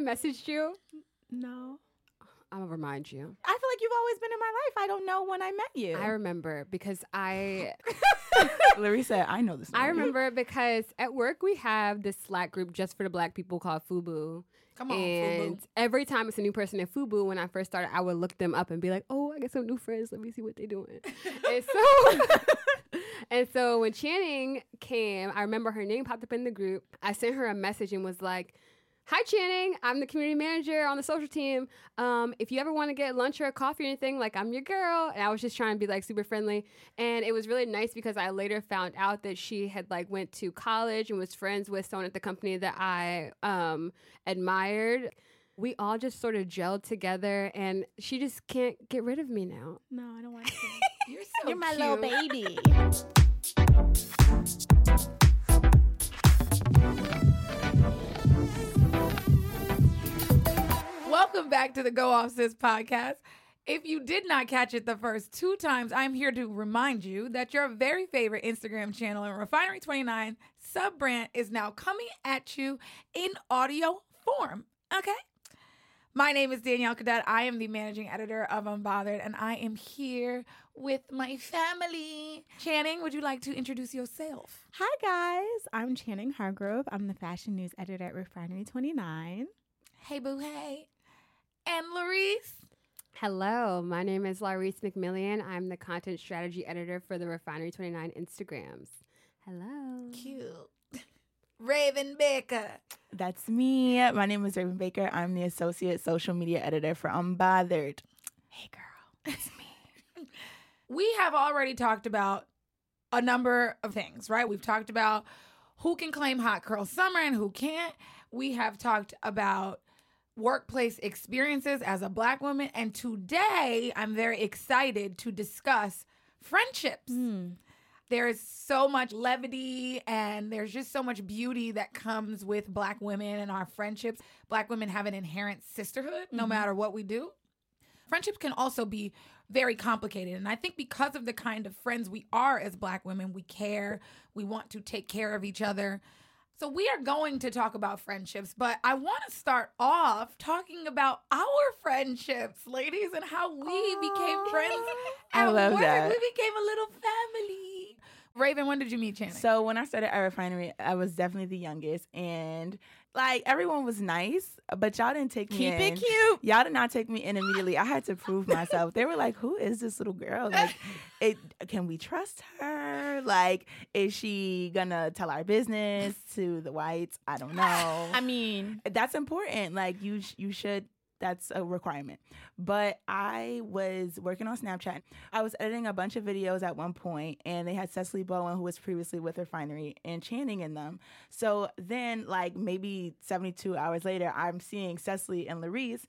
I messaged you? No. I'm gonna remind you. I feel like you've always been in my life. I don't know when I met you. I remember because I Larissa, I know this. I remember because at work we have this Slack group just for the black people called FUBU. Come on, and FUBU. every time it's a new person in FUBU, when I first started, I would look them up and be like, "Oh, I got some new friends. Let me see what they're doing." and so, and so when Channing came, I remember her name popped up in the group. I sent her a message and was like. Hi Channing, I'm the community manager on the social team. Um, if you ever want to get lunch or a coffee or anything, like I'm your girl. And I was just trying to be like super friendly. And it was really nice because I later found out that she had like went to college and was friends with someone at the company that I um, admired. We all just sort of gelled together, and she just can't get rid of me now. No, I don't want to. You're so You're my cute. little baby. Welcome back to the Go Off Sis podcast. If you did not catch it the first two times, I'm here to remind you that your very favorite Instagram channel and Refinery29 sub brand is now coming at you in audio form. Okay? My name is Danielle Cadet. I am the managing editor of Unbothered, and I am here with my family. Channing, would you like to introduce yourself? Hi guys, I'm Channing Hargrove. I'm the fashion news editor at Refinery 29. Hey, boo, hey. And Larice. Hello, my name is Laurice McMillian. I'm the content strategy editor for the Refinery 29 Instagrams. Hello. Cute. Raven Baker. That's me. My name is Raven Baker. I'm the associate social media editor for Unbothered. Hey, girl. It's me. We have already talked about a number of things, right? We've talked about who can claim hot curl summer and who can't. We have talked about workplace experiences as a black woman. And today I'm very excited to discuss friendships. Hmm. There is so much levity and there's just so much beauty that comes with black women and our friendships. Black women have an inherent sisterhood no mm-hmm. matter what we do. Friendships can also be very complicated. And I think because of the kind of friends we are as black women, we care, we want to take care of each other. So we are going to talk about friendships, but I want to start off talking about our friendships, ladies, and how we became friends. I love work. that. We became a little family. Raven, when did you meet Channing? So when I started at Refinery, I was definitely the youngest, and like everyone was nice, but y'all didn't take me Keep in. it cute. Y'all did not take me in immediately. I had to prove myself. They were like, "Who is this little girl? Like, it, can we trust her? Like, is she gonna tell our business to the whites? I don't know. I mean, that's important. Like you, sh- you should. That's a requirement. But I was working on Snapchat. I was editing a bunch of videos at one point, and they had Cecily Bowen, who was previously with Refinery, and Channing in them. So then, like maybe 72 hours later, I'm seeing Cecily and Larice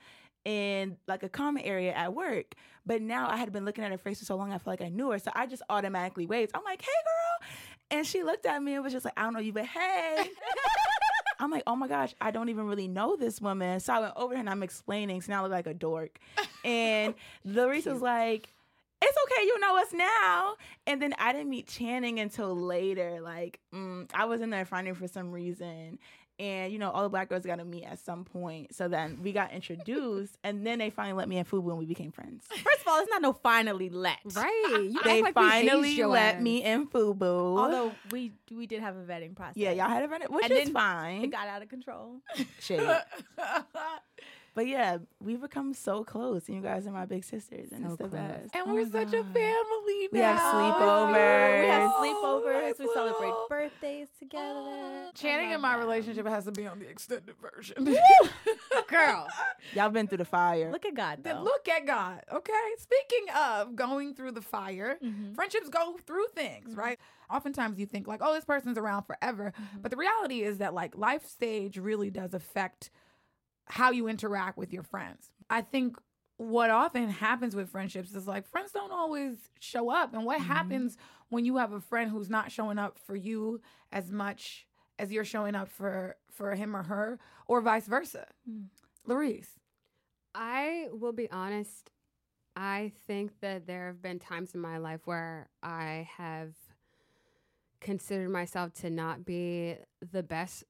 in like a common area at work. But now I had been looking at her face for so long, I felt like I knew her. So I just automatically waved. I'm like, hey, girl. And she looked at me and was just like, I don't know you, but hey. I'm like, oh my gosh, I don't even really know this woman. So I went over and I'm explaining. So now I look like a dork. And Larissa was like, it's okay, you know us now. And then I didn't meet Channing until later. Like, mm, I was in there finding for some reason. And, you know, all the black girls got to meet at some point. So then we got introduced. and then they finally let me in FUBU and we became friends. first of all, it's not no finally let. Right. You They like finally let ass. me in FUBU. Although we we did have a vetting process. yeah, y'all had a vetting, which And is then fine. It got out of control. Shit. But yeah, we've become so close, and you guys are my big sisters, and So it's the close. best. and Oh we're my such a family now. We have sleepovers. We have sleepovers. sleepovers. We Oh, celebrate cool. birthdays together. Channing I and my them. relationship has to be on the extended version. Girl. Y'all been through the fire. Look at God though. look at God. Okay. Speaking of going through the fire, Mhm. friendships go through things, right? Oftentimes you think like, oh, this person's around forever. But the reality is that like life stage really does affect how you interact with your friends. I think what often happens with friendships is like friends don't always show up. And what Mhm. happens when you have a friend who's not showing up for you as much as you're showing up for for him or her, or vice versa? Mm. Larice. I will be honest. I think that there have been times in my life where I have considered myself to not be the best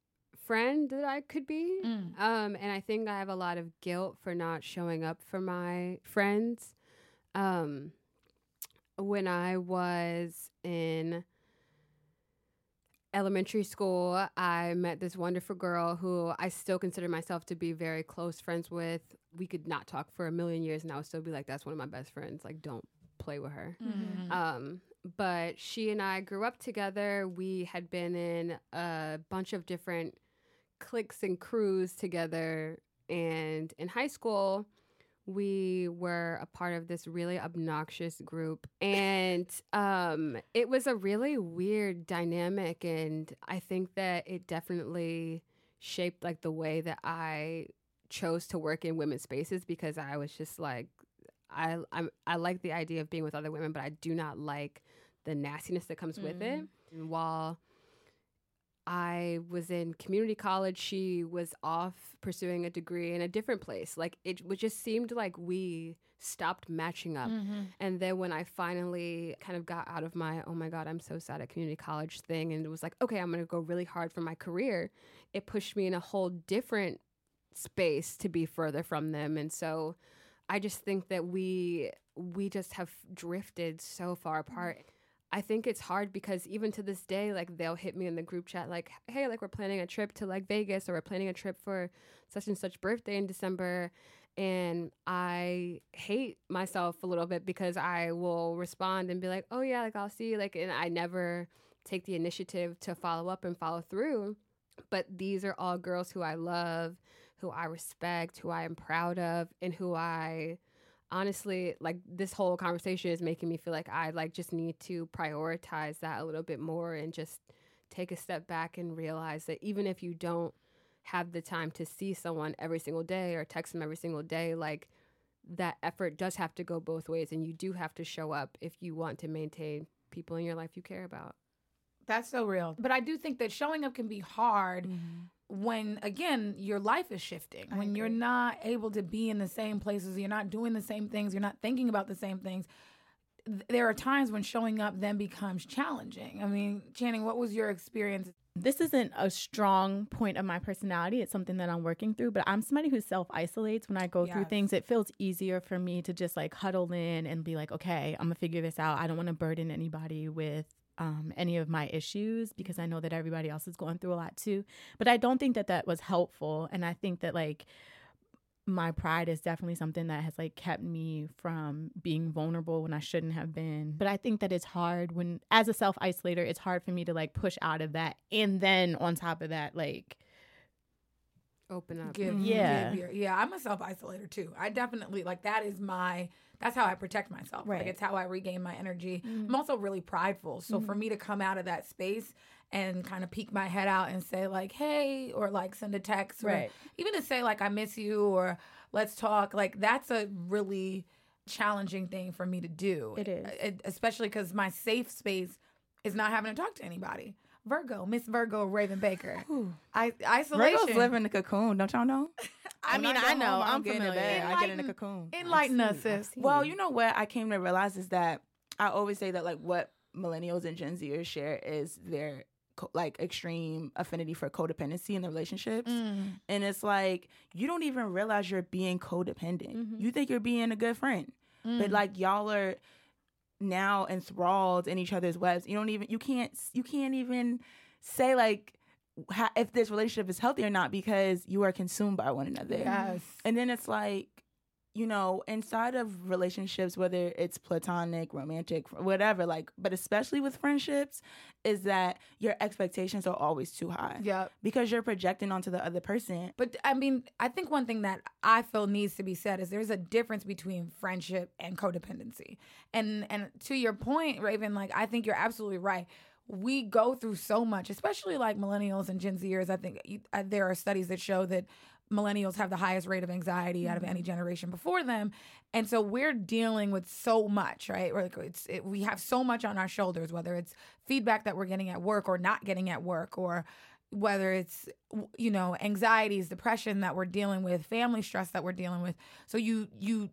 friend that I could be. Mm. Um, and I think I have a lot of guilt for not showing up for my friends. Um, when I was in elementary school, I met this wonderful girl who I still consider myself to be very close friends with. We could not talk for a million years, and I would still be like, "That's one of my best friends." Like, don't play with her. Mhm. Um, but she and I grew up together. We had been in a bunch of different cliques and crews together. And in high school, we were a part of this really obnoxious group. And um, it was a really weird dynamic. And I think that it definitely shaped like the way that I chose to work in women's spaces because I was just like, I I'm, I like the idea of being with other women, but I do not like the nastiness that comes with it. And while I was in community college, she was off pursuing a degree in a different place. Like it, it just seemed like we stopped matching up. Mhm. And then when I finally kind of got out of my, oh my God, I'm so sad at community college thing, and it was like, okay, I'm going to go really hard for my career, it pushed me in a whole different space to be further from them. And so I just think that we, we just have drifted so far apart. I think it's hard because even to this day, like they'll hit me in the group chat, like, hey, like we're planning a trip to like Vegas or we're planning a trip for such and such birthday in December and I hate myself a little bit because I will respond and be like, "Oh yeah, like I'll see," you," like, and I never take the initiative to follow up and follow through. But these are all girls who I love, who I respect, who I am proud of, and who I honestly like. This whole conversation is making me feel like I like just need to prioritize that a little bit more and just take a step back and realize that even if you don't have the time to see someone every single day or text them every single day, like that effort does have to go both ways. And you do have to show up if you want to maintain people in your life you care about. That's so real. But I do think that showing up can be hard mm-hmm. When again your life is shifting. I when you're not able to be in the same places, you're not doing the same things, you're not thinking about the same things. Th- There are times when showing up then becomes challenging. I mean, Channing, what was your experience? this isn't a strong point of my personality. It's something that I'm working through, but I'm somebody who self isolates when I go through things. It feels easier for me to just like huddle in and be like, okay, I'm gonna figure this out. I don't want to burden anybody with um, any of my issues because I know that everybody else is going through a lot too. But I don't think that that was helpful. And I think that like, my pride is definitely something that has like kept me from being vulnerable when I shouldn't have been. But I think that it's hard when as a self isolator, it's hard for me to like push out of that and then on top of that like Open up. Give, Yeah. give your- yeah. I'm a self isolator too. I definitely like that is my. That's how I protect myself. Like Right. it's how I regain my energy. Mm. I'm also really prideful. So for me to come out of that space and kind of peek my head out and say like, "Hey," or like send a text, Right. even to say like, "I miss you," or "Let's talk," like that's a really challenging thing for me to do. It is. Especially because my safe space is not having to talk to anybody. Virgo, Miss Virgo, Raven Baker. I isolation. Virgos live in the cocoon, don't y'all know? I When mean, get I know, home, I'm get in the familiar. bed, I get in the Enlighten- cocoon. Enlighten us, sis. Well, you know what I came to realize is that I always say that like what millennials and Gen Zers share is their like extreme affinity for codependency in the relationships. Mm. And it's like you don't even realize you're being codependent. Mhm. You think you're being a good friend. But Mm. like y'all are now enthralled in each other's webs. You don't even you can't you can't even say like ha- if this relationship is healthy or not because you are consumed by one another. yes. And then it's like, you know, inside of relationships, whether it's platonic, romantic, whatever, like, but especially with friendships, is that your expectations are always too high Yeah. because you're projecting onto the other person. But I mean, I think one thing that I feel needs to be said is there's a difference between friendship and codependency. And and to your point, Raven, like I think you're absolutely right. We go through so much, especially like millennials and Gen Zers. I think you- uh, there are studies that show that millennials have the highest rate of anxiety out of any generation before them, and so we're dealing with so much, right? Or like it's it, we have so much on our shoulders, whether it's feedback that we're getting at work or not getting at work, or whether it's you know anxieties depression that we're dealing with family stress that we're dealing with. So you you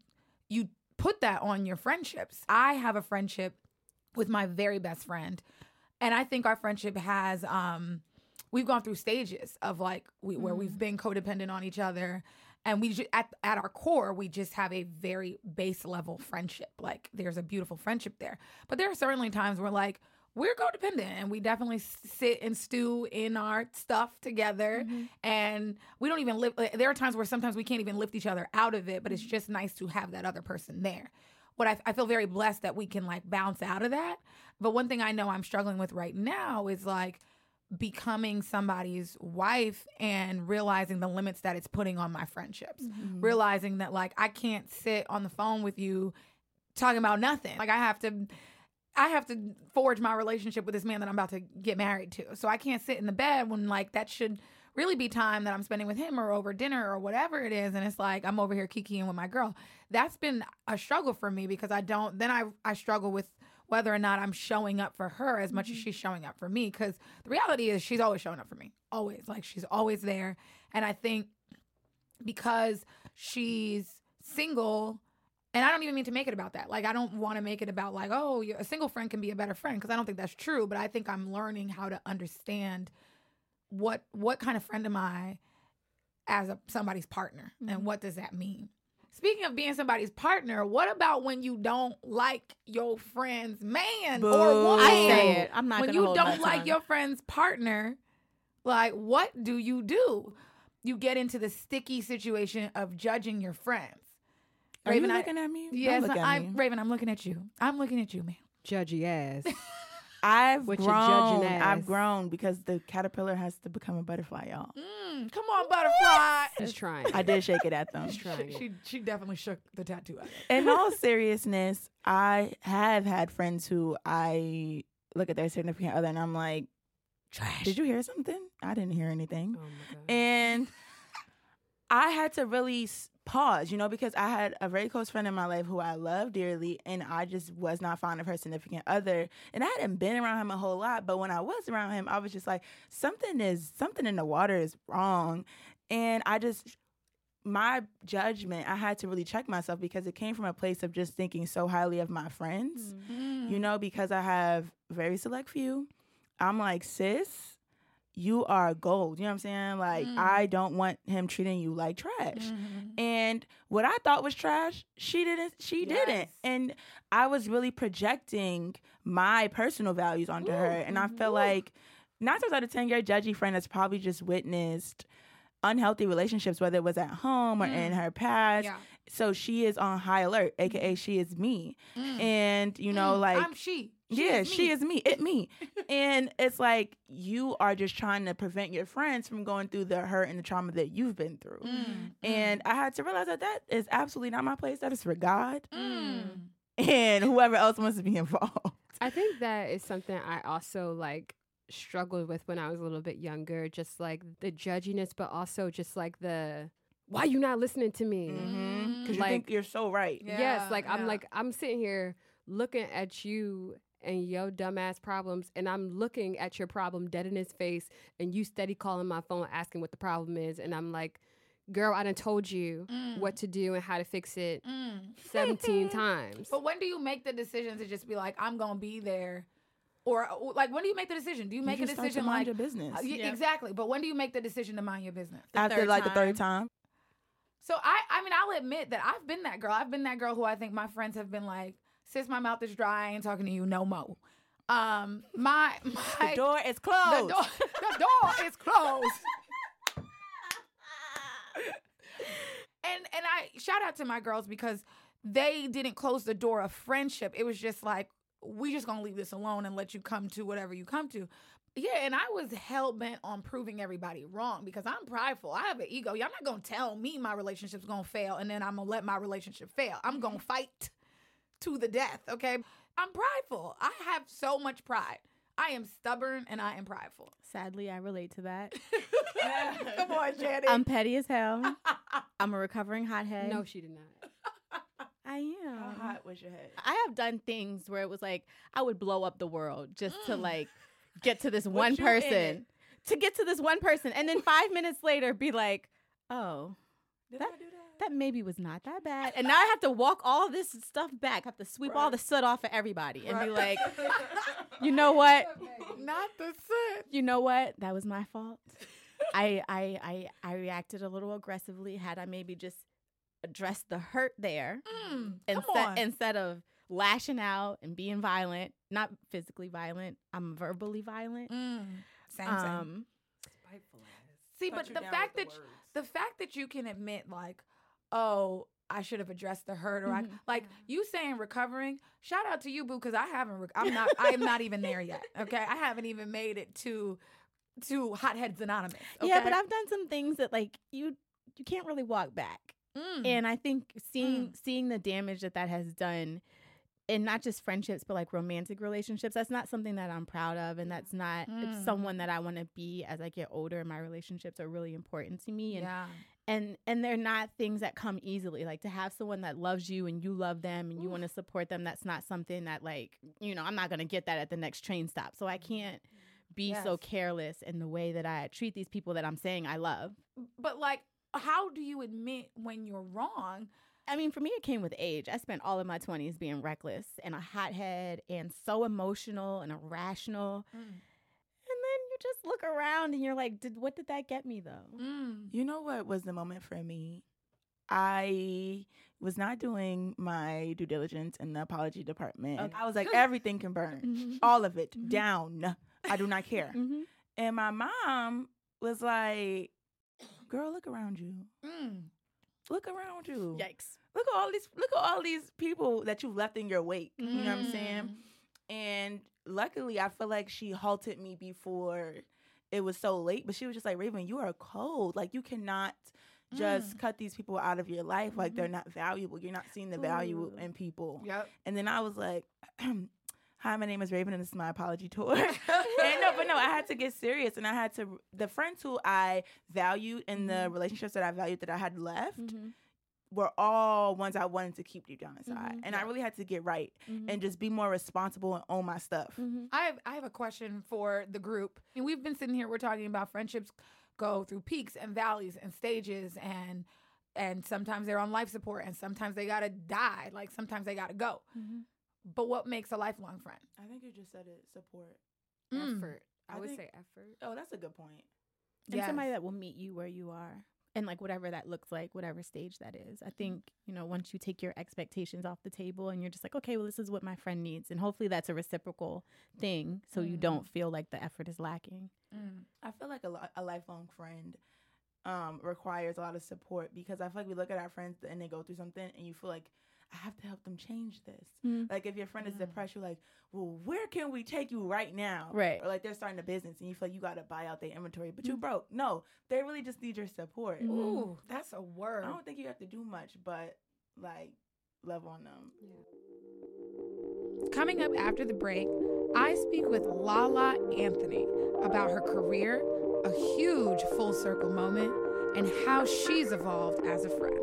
you put that on your friendships. I have a friendship with my very best friend. And i think our friendship has um we've gone through stages of like we, where we've mm. been codependent on each other and we ju- at at our core we just have a very base level friendship. Like there's a beautiful friendship there. But there are certainly times where like we're codependent and we definitely sit and stew in our stuff together mm-hmm. and we don't even live there are times where sometimes we can't even lift each other out of it but it's mm-hmm. just nice to have that other person there. What I, I feel very blessed that we can like bounce out of that. But one thing i know i'm struggling with right now is like becoming somebody's wife and realizing the limits that it's putting on my friendships. Mm-hmm. Realizing that like i can't sit on the phone with you talking about nothing. Like i have to i have to forge my relationship with this man that i'm about to get married to. So i can't sit in the bed when like that should really be time that i'm spending with him or over dinner or whatever it is. And it's like i'm over here kikiing with my girl. That's been a struggle for me because i don't then i i struggle with whether or not I'm showing up for her as much as mm-hmm. she's showing up for me. Because the reality is, she's always showing up for me. Always. Like, she's always there. And I think because she's single, and I don't even mean to make it about that. Like, I don't want to make it about, like, oh, a single friend can be a better friend, because I don't think that's true. But I think I'm learning how to understand what what kind of friend am I as a somebody's partner and mm-hmm. what does that mean speaking of being somebody's partner what about when you don't like your friend's man or Boo. woman I say it. I'm not when gonna you hold don't like tongue. your friend's partner like what do you do you get into the sticky situation of judging your friends Are Raven, you I- looking at me? Don't yes look at i'm me. raven i'm looking at you i'm looking at you man Judgy ass. I've With your judging grown. ass. I've grown because the caterpillar has to become a butterfly, y'all. mm, come on butterfly He's trying. I did shake it at them. He's trying. she she definitely shook the tattoo out of it. In all seriousness, I have had friends who I look at their significant other and I'm like, trash "Did you hear something? I didn't hear anything." Oh my god. And I had to really pause, you know, because I had a very close friend in my life who I love dearly, and I just was not fond of her significant other. And I hadn't been around him a whole lot, but when I was around him, I was just like, something is something in the water is wrong, and I just my judgment, I had to really check myself because it came from a place of just thinking so highly of my friends Mm. you know, because I have very select few. I'm like, sis, you are gold. You know what I'm saying? Like, Mm. I don't want him treating you like trash. Mhm. And what I thought was trash, she didn't. She didn't. And I was really projecting my personal values onto her. And I feel Woo. like nine times out of ten, your judgy friend has probably just witnessed unhealthy relationships, whether it was at home or in her past. Yeah. So she is on high alert, aka she is me. Mm. And you know, Mm, like I'm she. She yeah, is she is me. It me. and it's like you are just trying to prevent your friends from going through the hurt and the trauma that you've been through. Mm, And I had to realize that that is absolutely not my place. That is for God mm. and whoever else wants to be involved. I think that is something I also like struggled with when I was a little bit younger, just like the judginess, but also just like the why you not listening to me? Mm-hmm. Because you Like- think you're so right. Yeah, yes, like I'm like I'm sitting here looking at you and your dumbass problems, and I'm looking at your problem dead in his face, and you steady calling my phone asking what the problem is, and I'm like, girl, I done told you Mm. what to do and how to fix it Mm. 17 times. But when do you make the decision to just be like, I'm gonna be there? Or or, like when do you make the decision? Do you You make a just to decision mind like your business. Uh, Yeah. exactly? But when do you make the decision to mind your business? The After third like the third time. time. So I, I mean, I'll admit that I've been that girl. I've been that girl who I think my friends have been like, "Sis, my mouth is dry. I ain't talking to you no more." Um, my my The door is closed. the door, the door is closed. and and I shout out to my girls because they didn't close the door of friendship. It was just like we just gonna leave this alone and let you come to whatever you come to. Yeah, and I was hell bent on proving everybody wrong because I'm prideful. I have an ego. Y'all not gonna tell me my relationship's gonna fail and then I'm gonna let my relationship fail. I'm gonna fight to the death. Okay, I'm prideful. I have so much pride. I am stubborn and I am prideful. Sadly, I relate to that. Come on, Janet. I'm petty as hell. I'm a recovering hothead. no, she did not. I am. How hot was your head? I have done things where it was like I would blow up the world just to Mm. like get to this one you in it. person. To get to this one person and then 5 minutes later be like, "Oh, Did That- I do that? That maybe was not that bad. And now I have to walk all this stuff back. I have to sweep all the soot off of everybody and be like, you know what? Not the soot. You know what? That was my fault. I, I I I reacted a little aggressively. Had I maybe just addressed the hurt there Mm, come instead on. instead of lashing out and being violent, not physically violent, I'm verbally violent. Mm, same, same. Um, See, Cut but the fact with that the words. the fact that you can admit like, oh, I should have addressed the hurt, or I, Mhm. like you saying recovering. Shout out to you, boo, because I haven't. Rec- I'm not. I am not even there yet. Okay, I haven't even made it to to Hotheads Anonymous. Yeah, but? I've done some things that like you you can't really walk back. Mm. And I think seeing seeing the damage that that has done and not just friendships but like romantic relationships that's not something that I'm proud of and that's not Mm. someone that I want to be as I get older and my relationships are really important to me and yeah. And and they're not things that come easily like to have someone that loves you and you love them and you want to support them that's not something that like you know i'm not going to get that at the next train stop. So i can't be so careless in the way that i treat these people that i'm saying i love. But like, how do you admit when you're wrong? i mean for me it came with age. I spent all of my 20s being reckless and a hothead and so emotional and irrational. Mm. And then you just look around and you're like did what did that get me though Mm. You know what was the moment for me? I was not doing my due diligence in the apology department. Okay. I was like, everything can burn, Mhm. all of it Mhm. down. I do not care. Mhm. And my mom was like, "Girl, look around you. Mm. Look around you. yikes Look at all these. Look at all these people that you've left in your wake. You know what I'm saying? Mm. And luckily, I feel like she halted me before it was so late. But she was just like, Raven, you are cold. Like, you cannot just cut these people out of your life. Like, they're not valuable. You're not seeing the value Ooh. in people. Yep. And then I was like, Hi, my name is Raven, and this is my apology tour. and no, but no, I had to get serious, and I had to. The friends who I valued and the relationships that I valued that I had left Mhm. Were all ones I wanted to keep deep down inside, Mhm. and I really had to get right Mhm. and just be more responsible and own my stuff. Mhm. I have I have a question for the group. And we've been sitting here, we're talking about friendships go through peaks and valleys and stages and and sometimes they're on life support and sometimes they gotta die. Like sometimes they gotta go. Mhm. But what makes a lifelong friend? I think you just said it. Support. Mm. Effort. I, I would think- say effort. Oh, that's a good point. and somebody that will meet you where you are and like whatever that looks like whatever stage that is i think you know once you take your expectations off the table and you're just like okay well this is what my friend needs and hopefully that's a reciprocal thing so you Mm. don't feel like the effort is lacking Mm. I feel like a, a lifelong friend um, requires a lot of support because I feel like we look at our friends and they go through something, and you feel like I have to help them change this. Mm. Like if your friend is Mm. depressed, you're like, well, where can we take you right now? Right. Or like they're starting a business and you feel like you got to buy out their inventory, but you Mm. broke. No, they really just need your support. Mhm. Ooh, that's a word. I don't think you have to do much, but like love on them. Coming up after the break, I speak with Lala Anthony about her career, a huge full circle moment, and how she's evolved as a friend.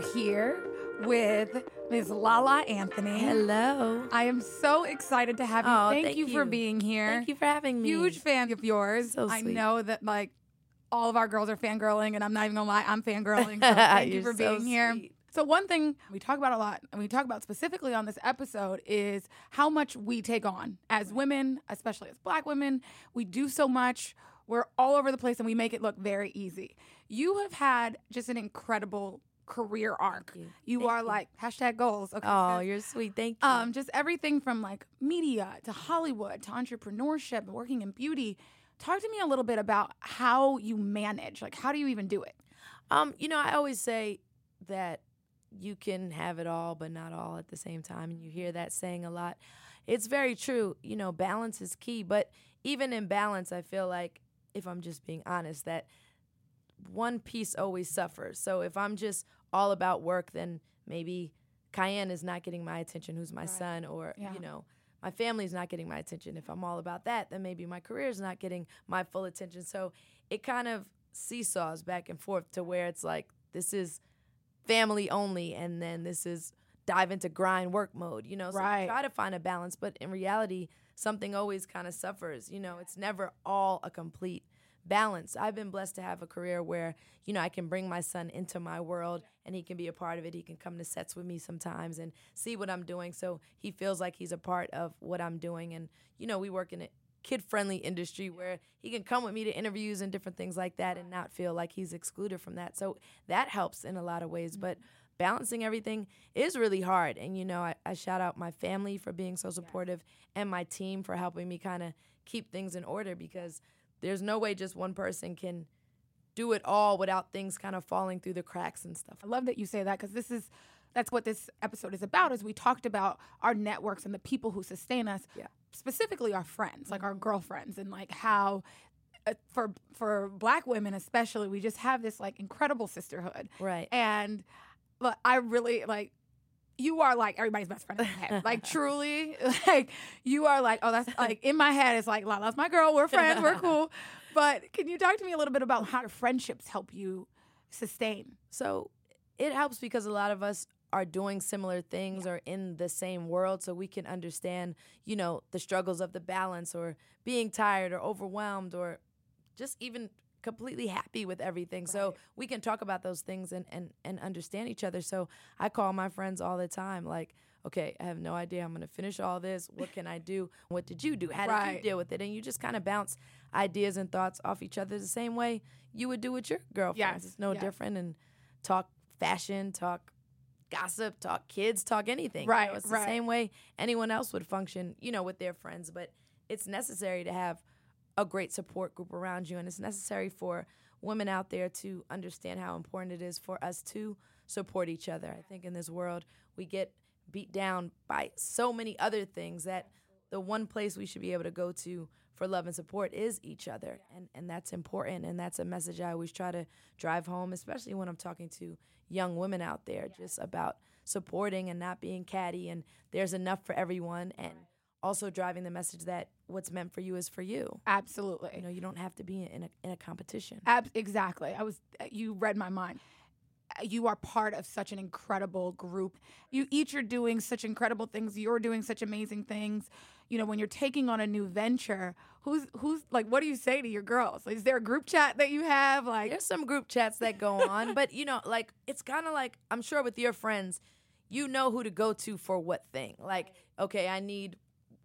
Here with Ms. Lala Anthony. Hello. I am so excited to have you. Oh, thank, thank you, for being here. Thank you for having me. Huge fan of yours. So I know that like all of our girls are fangirling, and I'm not even gonna lie, I'm fangirling. So thank you for so being here. So one thing we talk about a lot, and we talk about specifically on this episode, is how much we take on as women, especially as Black women. We do so much. We're all over the place, and we make it look very easy. You have had just an incredible career arc. you. You Thank are you. like hashtag goals. Okay, Oh, you're sweet. Thank you. um, just everything from like media to Hollywood to entrepreneurship, working in beauty. Talk to me a little bit about how you manage. Like, how do you even do it? Um, you know, I always say that you can have it all, but not all at the same time. And you hear that saying a lot. It's very true. You know, balance is key. But even in balance, I feel like, if I'm just being honest, that one piece always suffers. So if I'm just all about work, then maybe Kiyan is not getting my attention, who's my Right. son, or, Yeah. you know, my family's not getting my attention. If I'm all about that, then maybe my career is not getting my full attention. So it kind of seesaws back and forth to where it's like, this is family only, and then this is dive into grind work mode, you know. So Right. try to find a balance, but in reality, something always kind of suffers. You know, it's never all a complete balance. I've been blessed to have a career where, you know, I can bring my son into my world and he can be a part of it. He can come to sets with me sometimes and see what I'm doing. So he feels like he's a part of what I'm doing. And, you know, we work in a kid friendly industry where he can come with me to interviews and different things like that and not feel like he's excluded from that. So that helps in a lot of ways. Mm-hmm. But balancing everything is really hard. And, you know, I, I shout out my family for being so supportive and my team for helping me kind of keep things in order because there's no way just one person can do it all without things kind of falling through the cracks and stuff. I love that you say that because this is that's what this episode is about. Is we talked about our networks and the people who sustain us, Yeah. specifically our friends, like our girlfriends, and like how. Uh, for for black women especially we just have this like incredible sisterhood Right. and but I really like you are like everybody's best friend in my head. Like truly, like you are like, oh, that's like in my head, it's like Lala's my girl, we're friends, we're cool. But can you talk to me a little bit about how friendships help you sustain? So it helps because a lot of us are doing similar things or in the same world so we can understand, you know, the struggles of the balance or being tired or overwhelmed or just even completely happy with everything. So we can talk about those things and, and, and understand each other. So I call my friends all the time, like, okay, I have no idea. I'm going to finish all this. What can I do? What did you do? How did Right. you deal with it? And you just kind of bounce ideas and thoughts off each other the same way you would do with your girlfriends. Yes, It's no yes. different. And talk fashion, talk gossip, talk kids, talk anything. You know, Right, it's right. the same way anyone else would function, you know, with their friends. But it's necessary to have a great support group around you. And it's necessary for women out there to understand how important it is for us to support each other. I think in this world, we get beat down by so many other things that the one place we should be able to go to for love and support is each other. And, and that's important. And that's a message I always try to drive home, especially when I'm talking to young women out there, just about supporting and not being catty. And there's enough for everyone. And also driving the message that what's meant for you is for you. Absolutely. You know, you don't have to be in a, in a competition. Ab- exactly. I was. You read my mind. Uh, You are part of such an incredible group. You each are doing such incredible things. You're doing such amazing things. You know, when you're taking on a new venture, who's who's like, what do you say to your girls? Is there a group chat that you have? Like, There's some group chats that go on, but you know, like it's kind of like I'm sure with your friends, you know who to go to for what thing. Like, okay, I need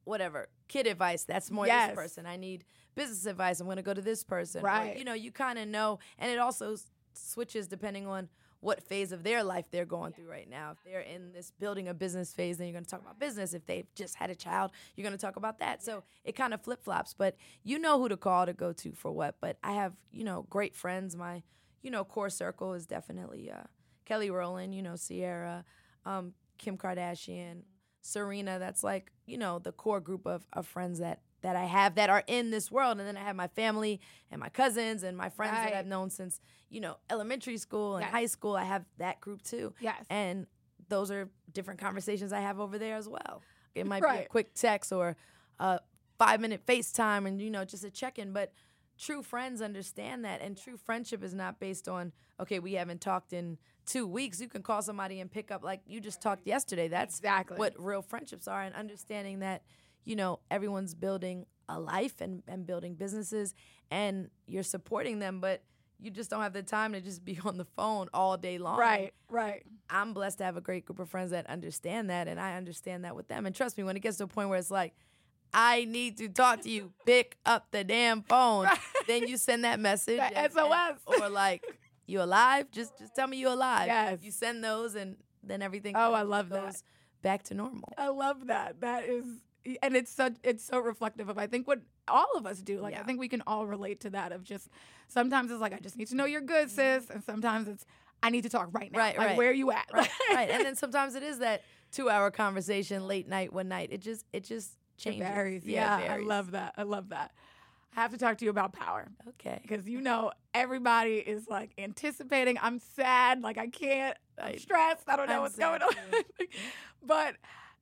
whatever kid advice. That's more Yes. this person. I need business advice. I'm going to go to this person. Or, Right. you know, you kind of know, and it also switches depending on what phase of their life they're going through right now. If they're in this building a business phase, then you're going to talk about business. If they've just had a child, you're going to talk about that. So it kind of flip flops, but you know who to call to go to for what. But I have, you know, great friends. My, you know, core circle is definitely uh, Kelly Rowland, you know, Ciara, um, Kim Kardashian, Serena. That's like, you know, the core group of, of friends that that I have that are in this world. And then I have my family and my cousins and my friends that I've known since, you know, elementary school and Yes. high school. I have that group too. yes, And those are different conversations I have over there as well. It might be a quick text or a five minute FaceTime and, you know, just a check in. But true friends understand that. And true friendship is not based on, okay, we haven't talked in two weeks. You can call somebody and pick up like you just talked yesterday. That's exactly. what real friendships are and understanding that you know everyone's building a life and, and building businesses and you're supporting them but you just don't have the time to just be on the phone all day long Right, right. i'm blessed to have a great group of friends that understand that and i understand that with them and trust me when it gets to a point where it's like I need to talk to you. Pick up the damn phone. Then you send that message. And- SOS. and- or like, you alive? Just just tell me you alive. Yes. You send those and then everything Oh, I love those. back to normal. I love that. That is, and it's such it's so reflective of I think what all of us do. Like I think we can all relate to that. Of just sometimes it's like I just need to know you're good, mm-hmm. sis, and sometimes it's I need to talk right now. Right, like, right. Where are you at? right, right. And then sometimes it is that two hour conversation late night, one night. It just it just changes. it varies. it Yeah, varies. I love that. I love that. I have to talk to you about power Okay. because you know everybody is like anticipating. I'm sad. Like I can't. I'm stressed. I don't know I'm what's sad going on. but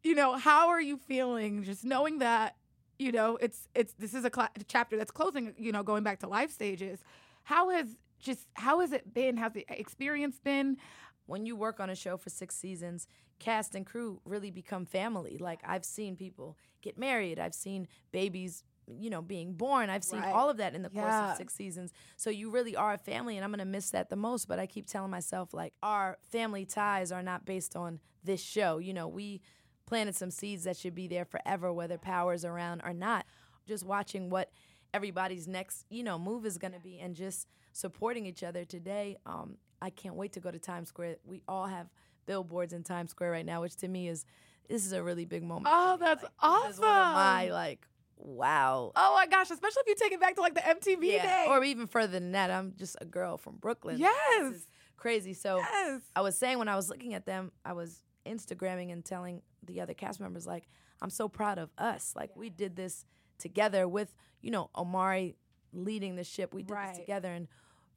you know, how are you feeling? Just knowing that you know it's it's this is a cla chapter that's closing. You know, going back to life stages. How has just how has it been? How's the experience been? when you work on a show for six seasons, cast and crew really become family. Like I've seen people get married, I've seen babies, you know, being born. I've seen Right. all of that in the course of six seasons. So you really are a family, and I'm gonna miss that the most. But I keep telling myself like our family ties are not based on this show. You know, we planted some seeds that should be there forever, whether power's around or not. Just watching what everybody's next, you know, move is gonna be, and just supporting each other today. Um, I can't wait to go to Times Square. We all have billboards in Times Square right now, which to me is this is a really big moment. Oh, that's Like, this is one of my like wow. Oh my gosh, especially if you take it back to like the MTV Yeah, day. or even further than that. I'm just a girl from Brooklyn. Yes. Crazy. So yes. I was saying when I was looking at them, I was Instagramming and telling the other cast members like, I'm so proud of us. Like we did this together with, you know, Omari leading the ship. We did Right. this together and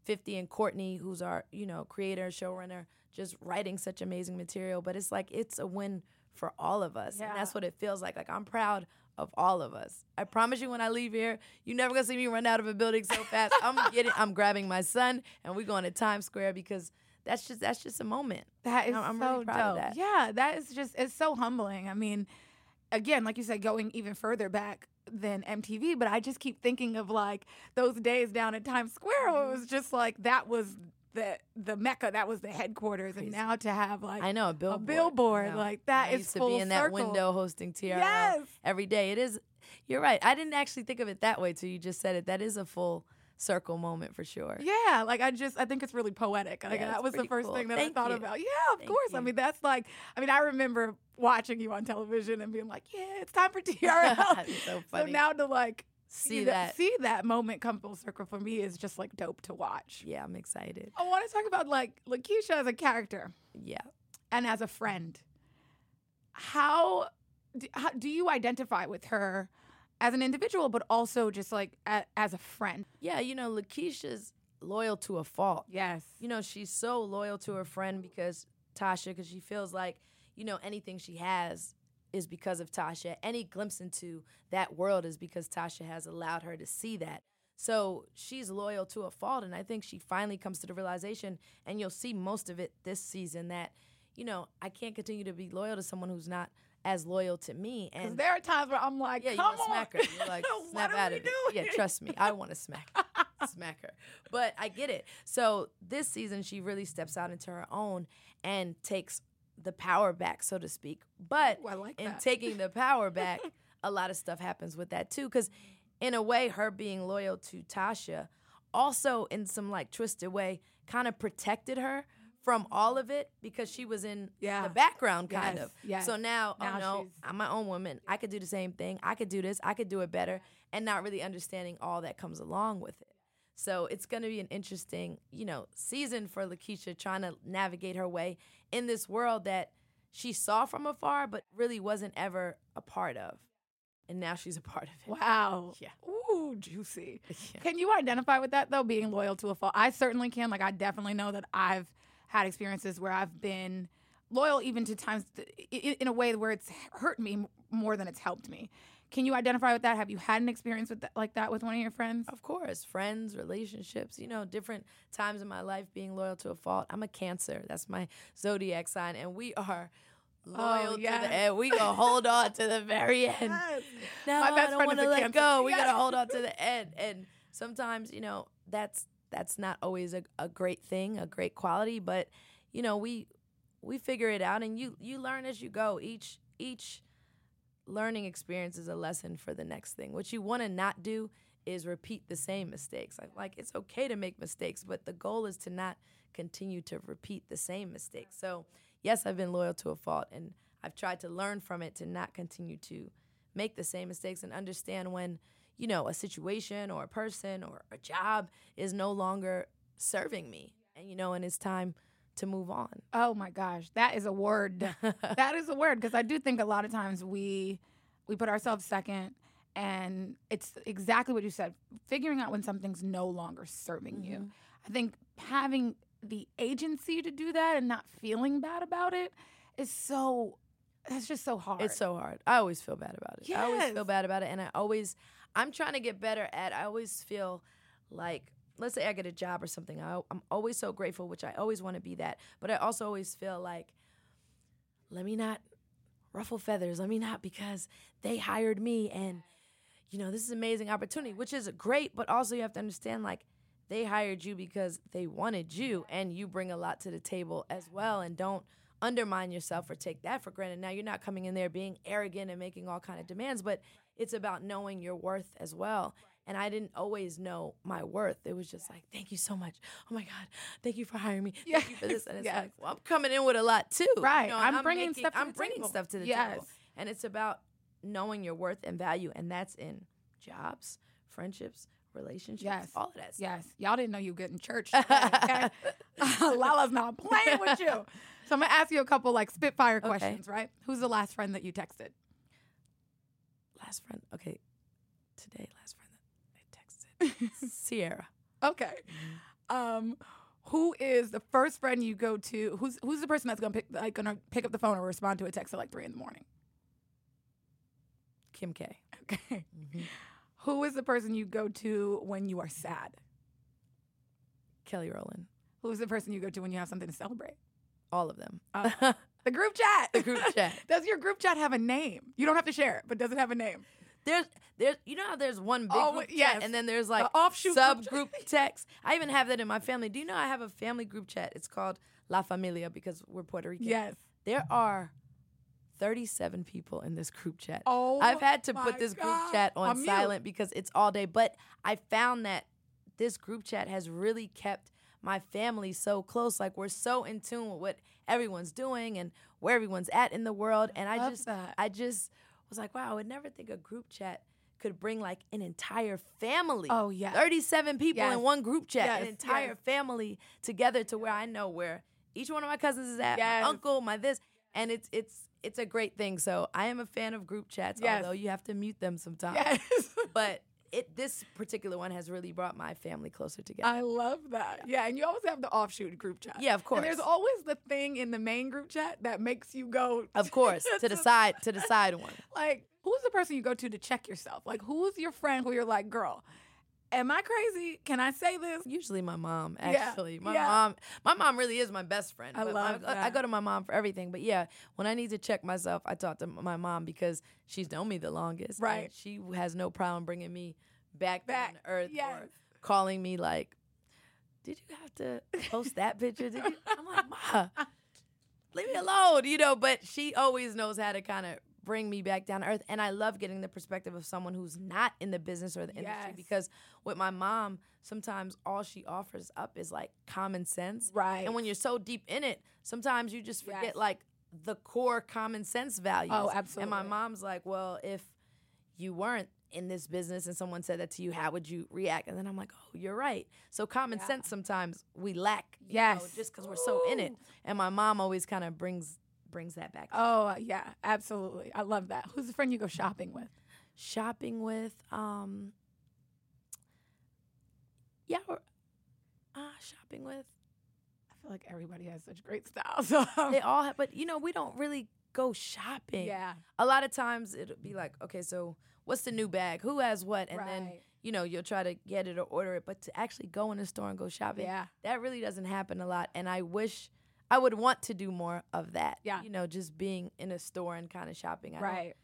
50 and Courtney, who's our, you know, creator, and showrunner, just writing such amazing material. But it's like it's a win for all of us. And that's what it feels like. Like I'm proud of all of us. I promise you when I leave here, you never gonna see me run out of a building so fast. I'm getting I'm grabbing my son and we're going to Times Square because that's just that's just a moment. That is I'm- so really proud of dope. that. Yeah, that is just it's so humbling. I mean, again, like you said, going even further back than MTV, but I just keep thinking of like those days down at Times Square where it Mm-hmm. was just like that was the the mecca, that was the headquarters, and now to have like I know a billboard. billboard, I like, that I is used to be in that window hosting TRL Yes. every day. It is. You're right. I didn't actually think of it that way till you just said it. That is a full circle moment for sure. Yeah, like I just I think it's really poetic. Like Yeah, that was the first cool. thing that Thank I thought you. about. Yeah, of Thank course. I mean, that's like I mean, I remember watching you on television and being like, yeah, it's time for TRL. So so now to like See that, that. see that moment come full circle for me is just like dope to watch. Yeah, I'm excited. I want to talk about like Lakeisha as a character Yeah. and as a friend. How do, how do you identify with her as an individual, but also just like a, as a friend? Yeah, you know, Lakeisha's loyal to a fault. Yes. You know, she's so loyal to her friend because Tasha, because she feels like, you know, anything she has is because of Tasha. Any glimpse into that world is because Tasha has allowed her to see that. So she's loyal to a fault. And I think she finally comes to the realization, and you'll see most of it this season, that, you know, I can't continue to be loyal to someone who's not as loyal to me. And there are times where I'm like, yeah, you want to smack her. You're like, snap out of it. Yeah, trust me. I want to smack smack her. But I get it. So this season, she really steps out into her own and takes the power back, so to speak. But Ooh, like in taking the power back, a lot of stuff happens with that too. Because in a way, her being loyal to Tasha also, in some like twisted way, kind of protected her from all of it because she was in Yeah. the background, kind Yes, of. yes. So now, oh Now oh no, I'm my own woman. I could do the same thing. I could do this. I could do it better, and not really understanding all that comes along with it. So it's going to be an interesting, you know, season for Lakeisha trying to navigate her way in this world that she saw from afar, but really wasn't ever a part of, and now she's a part of it. Wow. Yeah. Ooh, juicy. Yeah. Can you identify with that though, being loyal to a fault? I certainly can. Like, I definitely know that I've had experiences where I've been loyal even to times th- i- i- in a way where it's hurt me more than it's helped me. Can you identify with that? Have you had an experience with that, like that with one of your friends? Of course, friends, relationships, you know, different times in my life being loyal to a fault. I'm a Cancer. That's my zodiac sign, and we are oh, loyal to yes. the end. We gonna hold on to the very end. Yes. No, My I best don't friend want to let Cancer. go. We Yes. gotta hold on to the end. And sometimes, you know, that's that's not always a, a great thing, a great quality, but you know, we we figure it out and you you learn as you go. Each each learning experience is a lesson for the next thing. What you want to not do is repeat the same mistakes. Like, it's okay to make mistakes, but the goal is to not continue to repeat the same mistakes. So, yes, I've been loyal to a fault and I've tried to learn from it to not continue to make the same mistakes and understand when, you know, a situation or a person or a job is no longer serving me. And you know, and it's time to move on. Oh my gosh, that is a word. that is a word because I do think a lot of times we we put ourselves second, and it's exactly what you said. Figuring out when something's no longer serving you. Mm-hmm. I think having the agency to do that and not feeling bad about it is so. That's just so hard. It's so hard. I always feel bad about it. I always feel bad about it. And I always, I'm trying to get better at, I always feel like let's say I get a job or something, I, I'm always so grateful, which I always want to be that. But I also always feel like, let me not ruffle feathers. Let me not because they hired me and, you know, this is an amazing opportunity, which is great. But also you have to understand like they hired you because they wanted you and you bring a lot to the table as well. And don't undermine yourself or take that for granted. Now you're not coming in there being arrogant and making all kind of demands, but it's about knowing your worth as well. And I didn't always know my worth. It was just like, thank you so much. Oh my God, thank you for hiring me. Thank you for this. And it's Yes. like, well, I'm coming in with a lot too. you Right. know, I'm and bringing stuff to I'm the bringing table. stuff to the Yes. table. And it's about knowing your worth and value, and that's in jobs, friendships, relationships, Yes. all of that stuff. Yes, y'all didn't know you get in church. today, Okay? Lala's not playing with you. So I'm gonna ask you a couple like spitfire Okay. questions, right? Who's the last friend that you texted? Last friend, okay, today, last friend that I texted, Ciara. Okay. Um, who is the first friend you go to? Who's who's the person that's gonna pick like gonna pick up the phone or respond to a text at like three in the morning? Kim K. Okay. Who is the person you go to when you are sad? Kelly Rowland. Who is the person you go to when you have something to celebrate? All of them. Uh, The group chat. the group chat. Does your group chat have a name? You don't have to share it, but does it have a name? There's there's you know how there's one big Oh, group yes. chat and then there's like offshoot group sub group text. I even have that in my family. Do you know I have a family group chat? It's called La Familia because we're Puerto Rican. Yes. There are 37 people in this group chat. Oh, I've had to put this group chat on mute. silent because it's all day. But I found that this group chat has really kept my family so close. Like we're so in tune with what everyone's doing and where everyone's at in the world. And I Love just, that. I just was like, wow, I would never think a group chat could bring like an entire family. Oh, yeah. 37 people Yes. in one group chat, an entire yes. family together to where I know where each one of my cousins is at, Yes. my uncle, my this, and it's it's it's a great thing. So I am a fan of group chats, Yes. although you have to mute them sometimes. Yes. But it this particular one has really brought my family closer together. I love that. Yeah, and you always have the offshoot group chat. Yeah, of course. And there's always the thing in the main group chat that makes you go. of course, to the side to the side one. Like, who's the person you go to to check yourself? Like, who's your friend who you're like, girl, am I crazy? Can I say this? Usually my mom, Yeah, actually. My yeah. my my mom really is my best friend. I love my- I go to my mom for everything. But yeah, when I need to check myself, I talk to my mom because she's known me the longest. Right. she has no problem bringing me back, Back, down earth yes. or calling me like, "Did you have to post that picture?" Did you? I'm like, "Ma, leave me alone," you know. But she always knows how to kind of bring me back down to earth, and I love getting the perspective of someone who's not in the business or the industry because with my mom, sometimes all she offers up is like common sense. Right. And when you're so deep in it, sometimes you just forget Yes. like the core common sense values. Oh, absolutely. And my mom's like, well, if you weren't in this business and someone said that to you, how would you react? And then I'm like, oh, you're right. So common Yeah. sense sometimes we lack. you Yes. know, just because we're so in it. And my mom always kind of brings brings that back. Oh, yeah, absolutely. I love that. Who's the friend you go shopping with? Shopping with, um, yeah, or, uh, shopping with. I feel like everybody has such great style. So, They all have, but you know, we don't really go shopping. yeah. a lot of times it'll be like, okay, so what's the new bag? Who has what? And then you know you'll try to get it or order it, but to actually go in the store and go shopping, Yeah. that really doesn't happen a lot. And I wish I would want to do more of that. Yeah. you know, just being in a store and kind of shopping. I Right.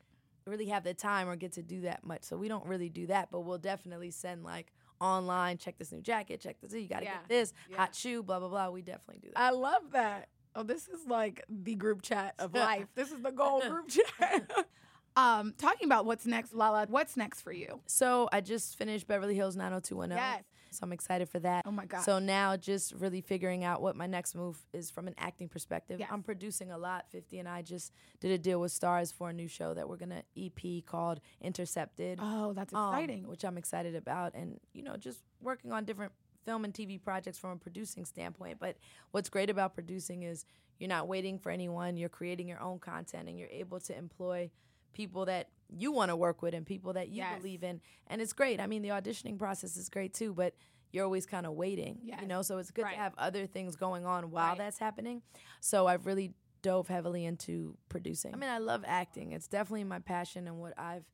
really have the time or get to do that much, so we don't really do that. But we'll definitely send like online, check this new jacket, check this. You got to Yeah. get this Yeah. hot shoe, blah blah blah. We definitely do that. I love that. Oh, this is like the group chat of life. this is the goal group chat. um, talking about what's next, Lala. What's next for you? So I just finished Beverly Hills 90210. Yes. So I'm excited for that. Oh my God. So now just really figuring out what my next move is from an acting perspective. Yes. I'm producing a lot. 50 and I just did a deal with Starz for a new show that we're going to EP called Intercepted. Oh, that's um, exciting. which I'm excited about and you know just working on different film and TV projects from a producing standpoint. But what's great about producing is you're not waiting for anyone, you're creating your own content and you're able to employ people that you want to work with and people that you Yes. believe in. And it's great. I mean, the auditioning process is great too, but you're always kind of waiting, Yes. you know? So it's good Right. to have other things going on while Right. that's happening. So I've really dove heavily into producing. I mean, I love acting. It's definitely my passion and what I've,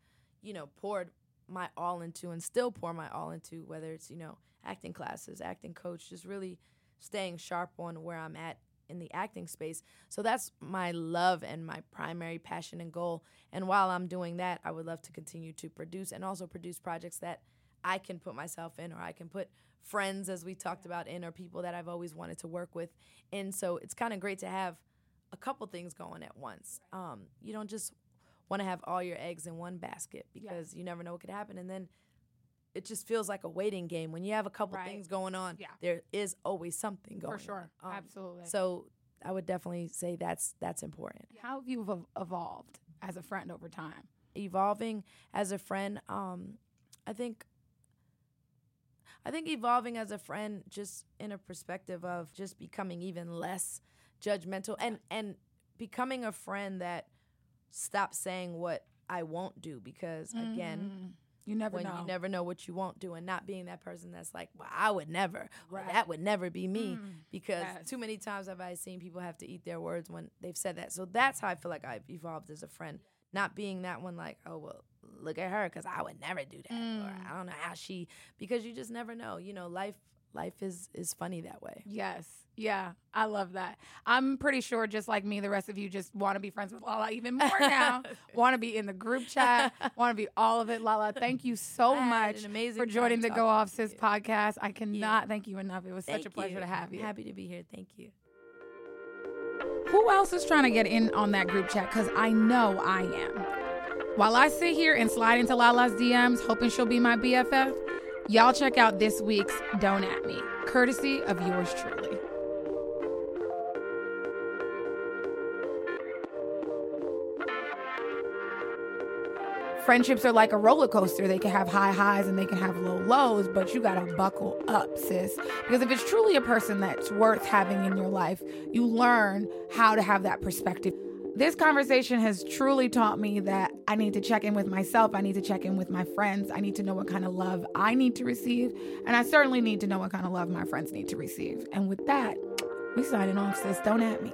you know, poured my all into and still pour my all into, whether it's, you know, acting classes, acting coach, just really staying sharp on where I'm at in the acting space. So that's my love and my primary passion and goal. And while I'm doing that, I would love to continue to produce and also produce projects that I can put myself in or I can put friends as we talked about in or people that I've always wanted to work with. And so it's kind of great to have a couple things going at once. Um, you don't just want to have all your eggs in one basket because you never know what could happen and then it just feels like a waiting game when you have a couple Right. things going on Yeah. there is always something going on. For sure. on. Um, Absolutely. so i would definitely say that's that's important How have you evolved as a friend over time? evolving as a friend um i think i think evolving as a friend just in a perspective of just becoming even less judgmental and and becoming a friend that stops saying what i won't do because again Mm, you never when know. you never know what you won't do and not being that person that's like well i would never or Right. that would never be me Mm, because yes. too many times have i seen people have to eat their words when they've said that so that's how i feel like i've evolved as a friend not being that one like oh well look at her because i would never do that Mm. or i don't know how she because you just never know you know life life is is funny that way Yes. Yeah. I love that. I'm pretty sure, just like me, the rest of you just want to be friends with Lala even more now. want to be in the group chat. Want to be all of it. Lala, thank you so much for joining the Go Off Sis you. podcast. I cannot thank you enough. It was such a pleasure you. to have you. I'm happy to be here thank you Who else is trying to get in on that group chat? Because I know I am. While I sit here and slide into Lala's DMs, hoping she'll be my BFF, y'all check out this week's Don't At Me, courtesy of yours truly. Friendships are like a roller coaster. They can have high highs and they can have low lows, but you gotta buckle up, sis. Because if it's truly a person that's worth having in your life, you learn how to have that perspective. This conversation has truly taught me that I need to check in with myself. I need to check in with my friends. I need to know what kind of love I need to receive. And I certainly need to know what kind of love my friends need to receive. And with that, we signing off, sis. Don't at me.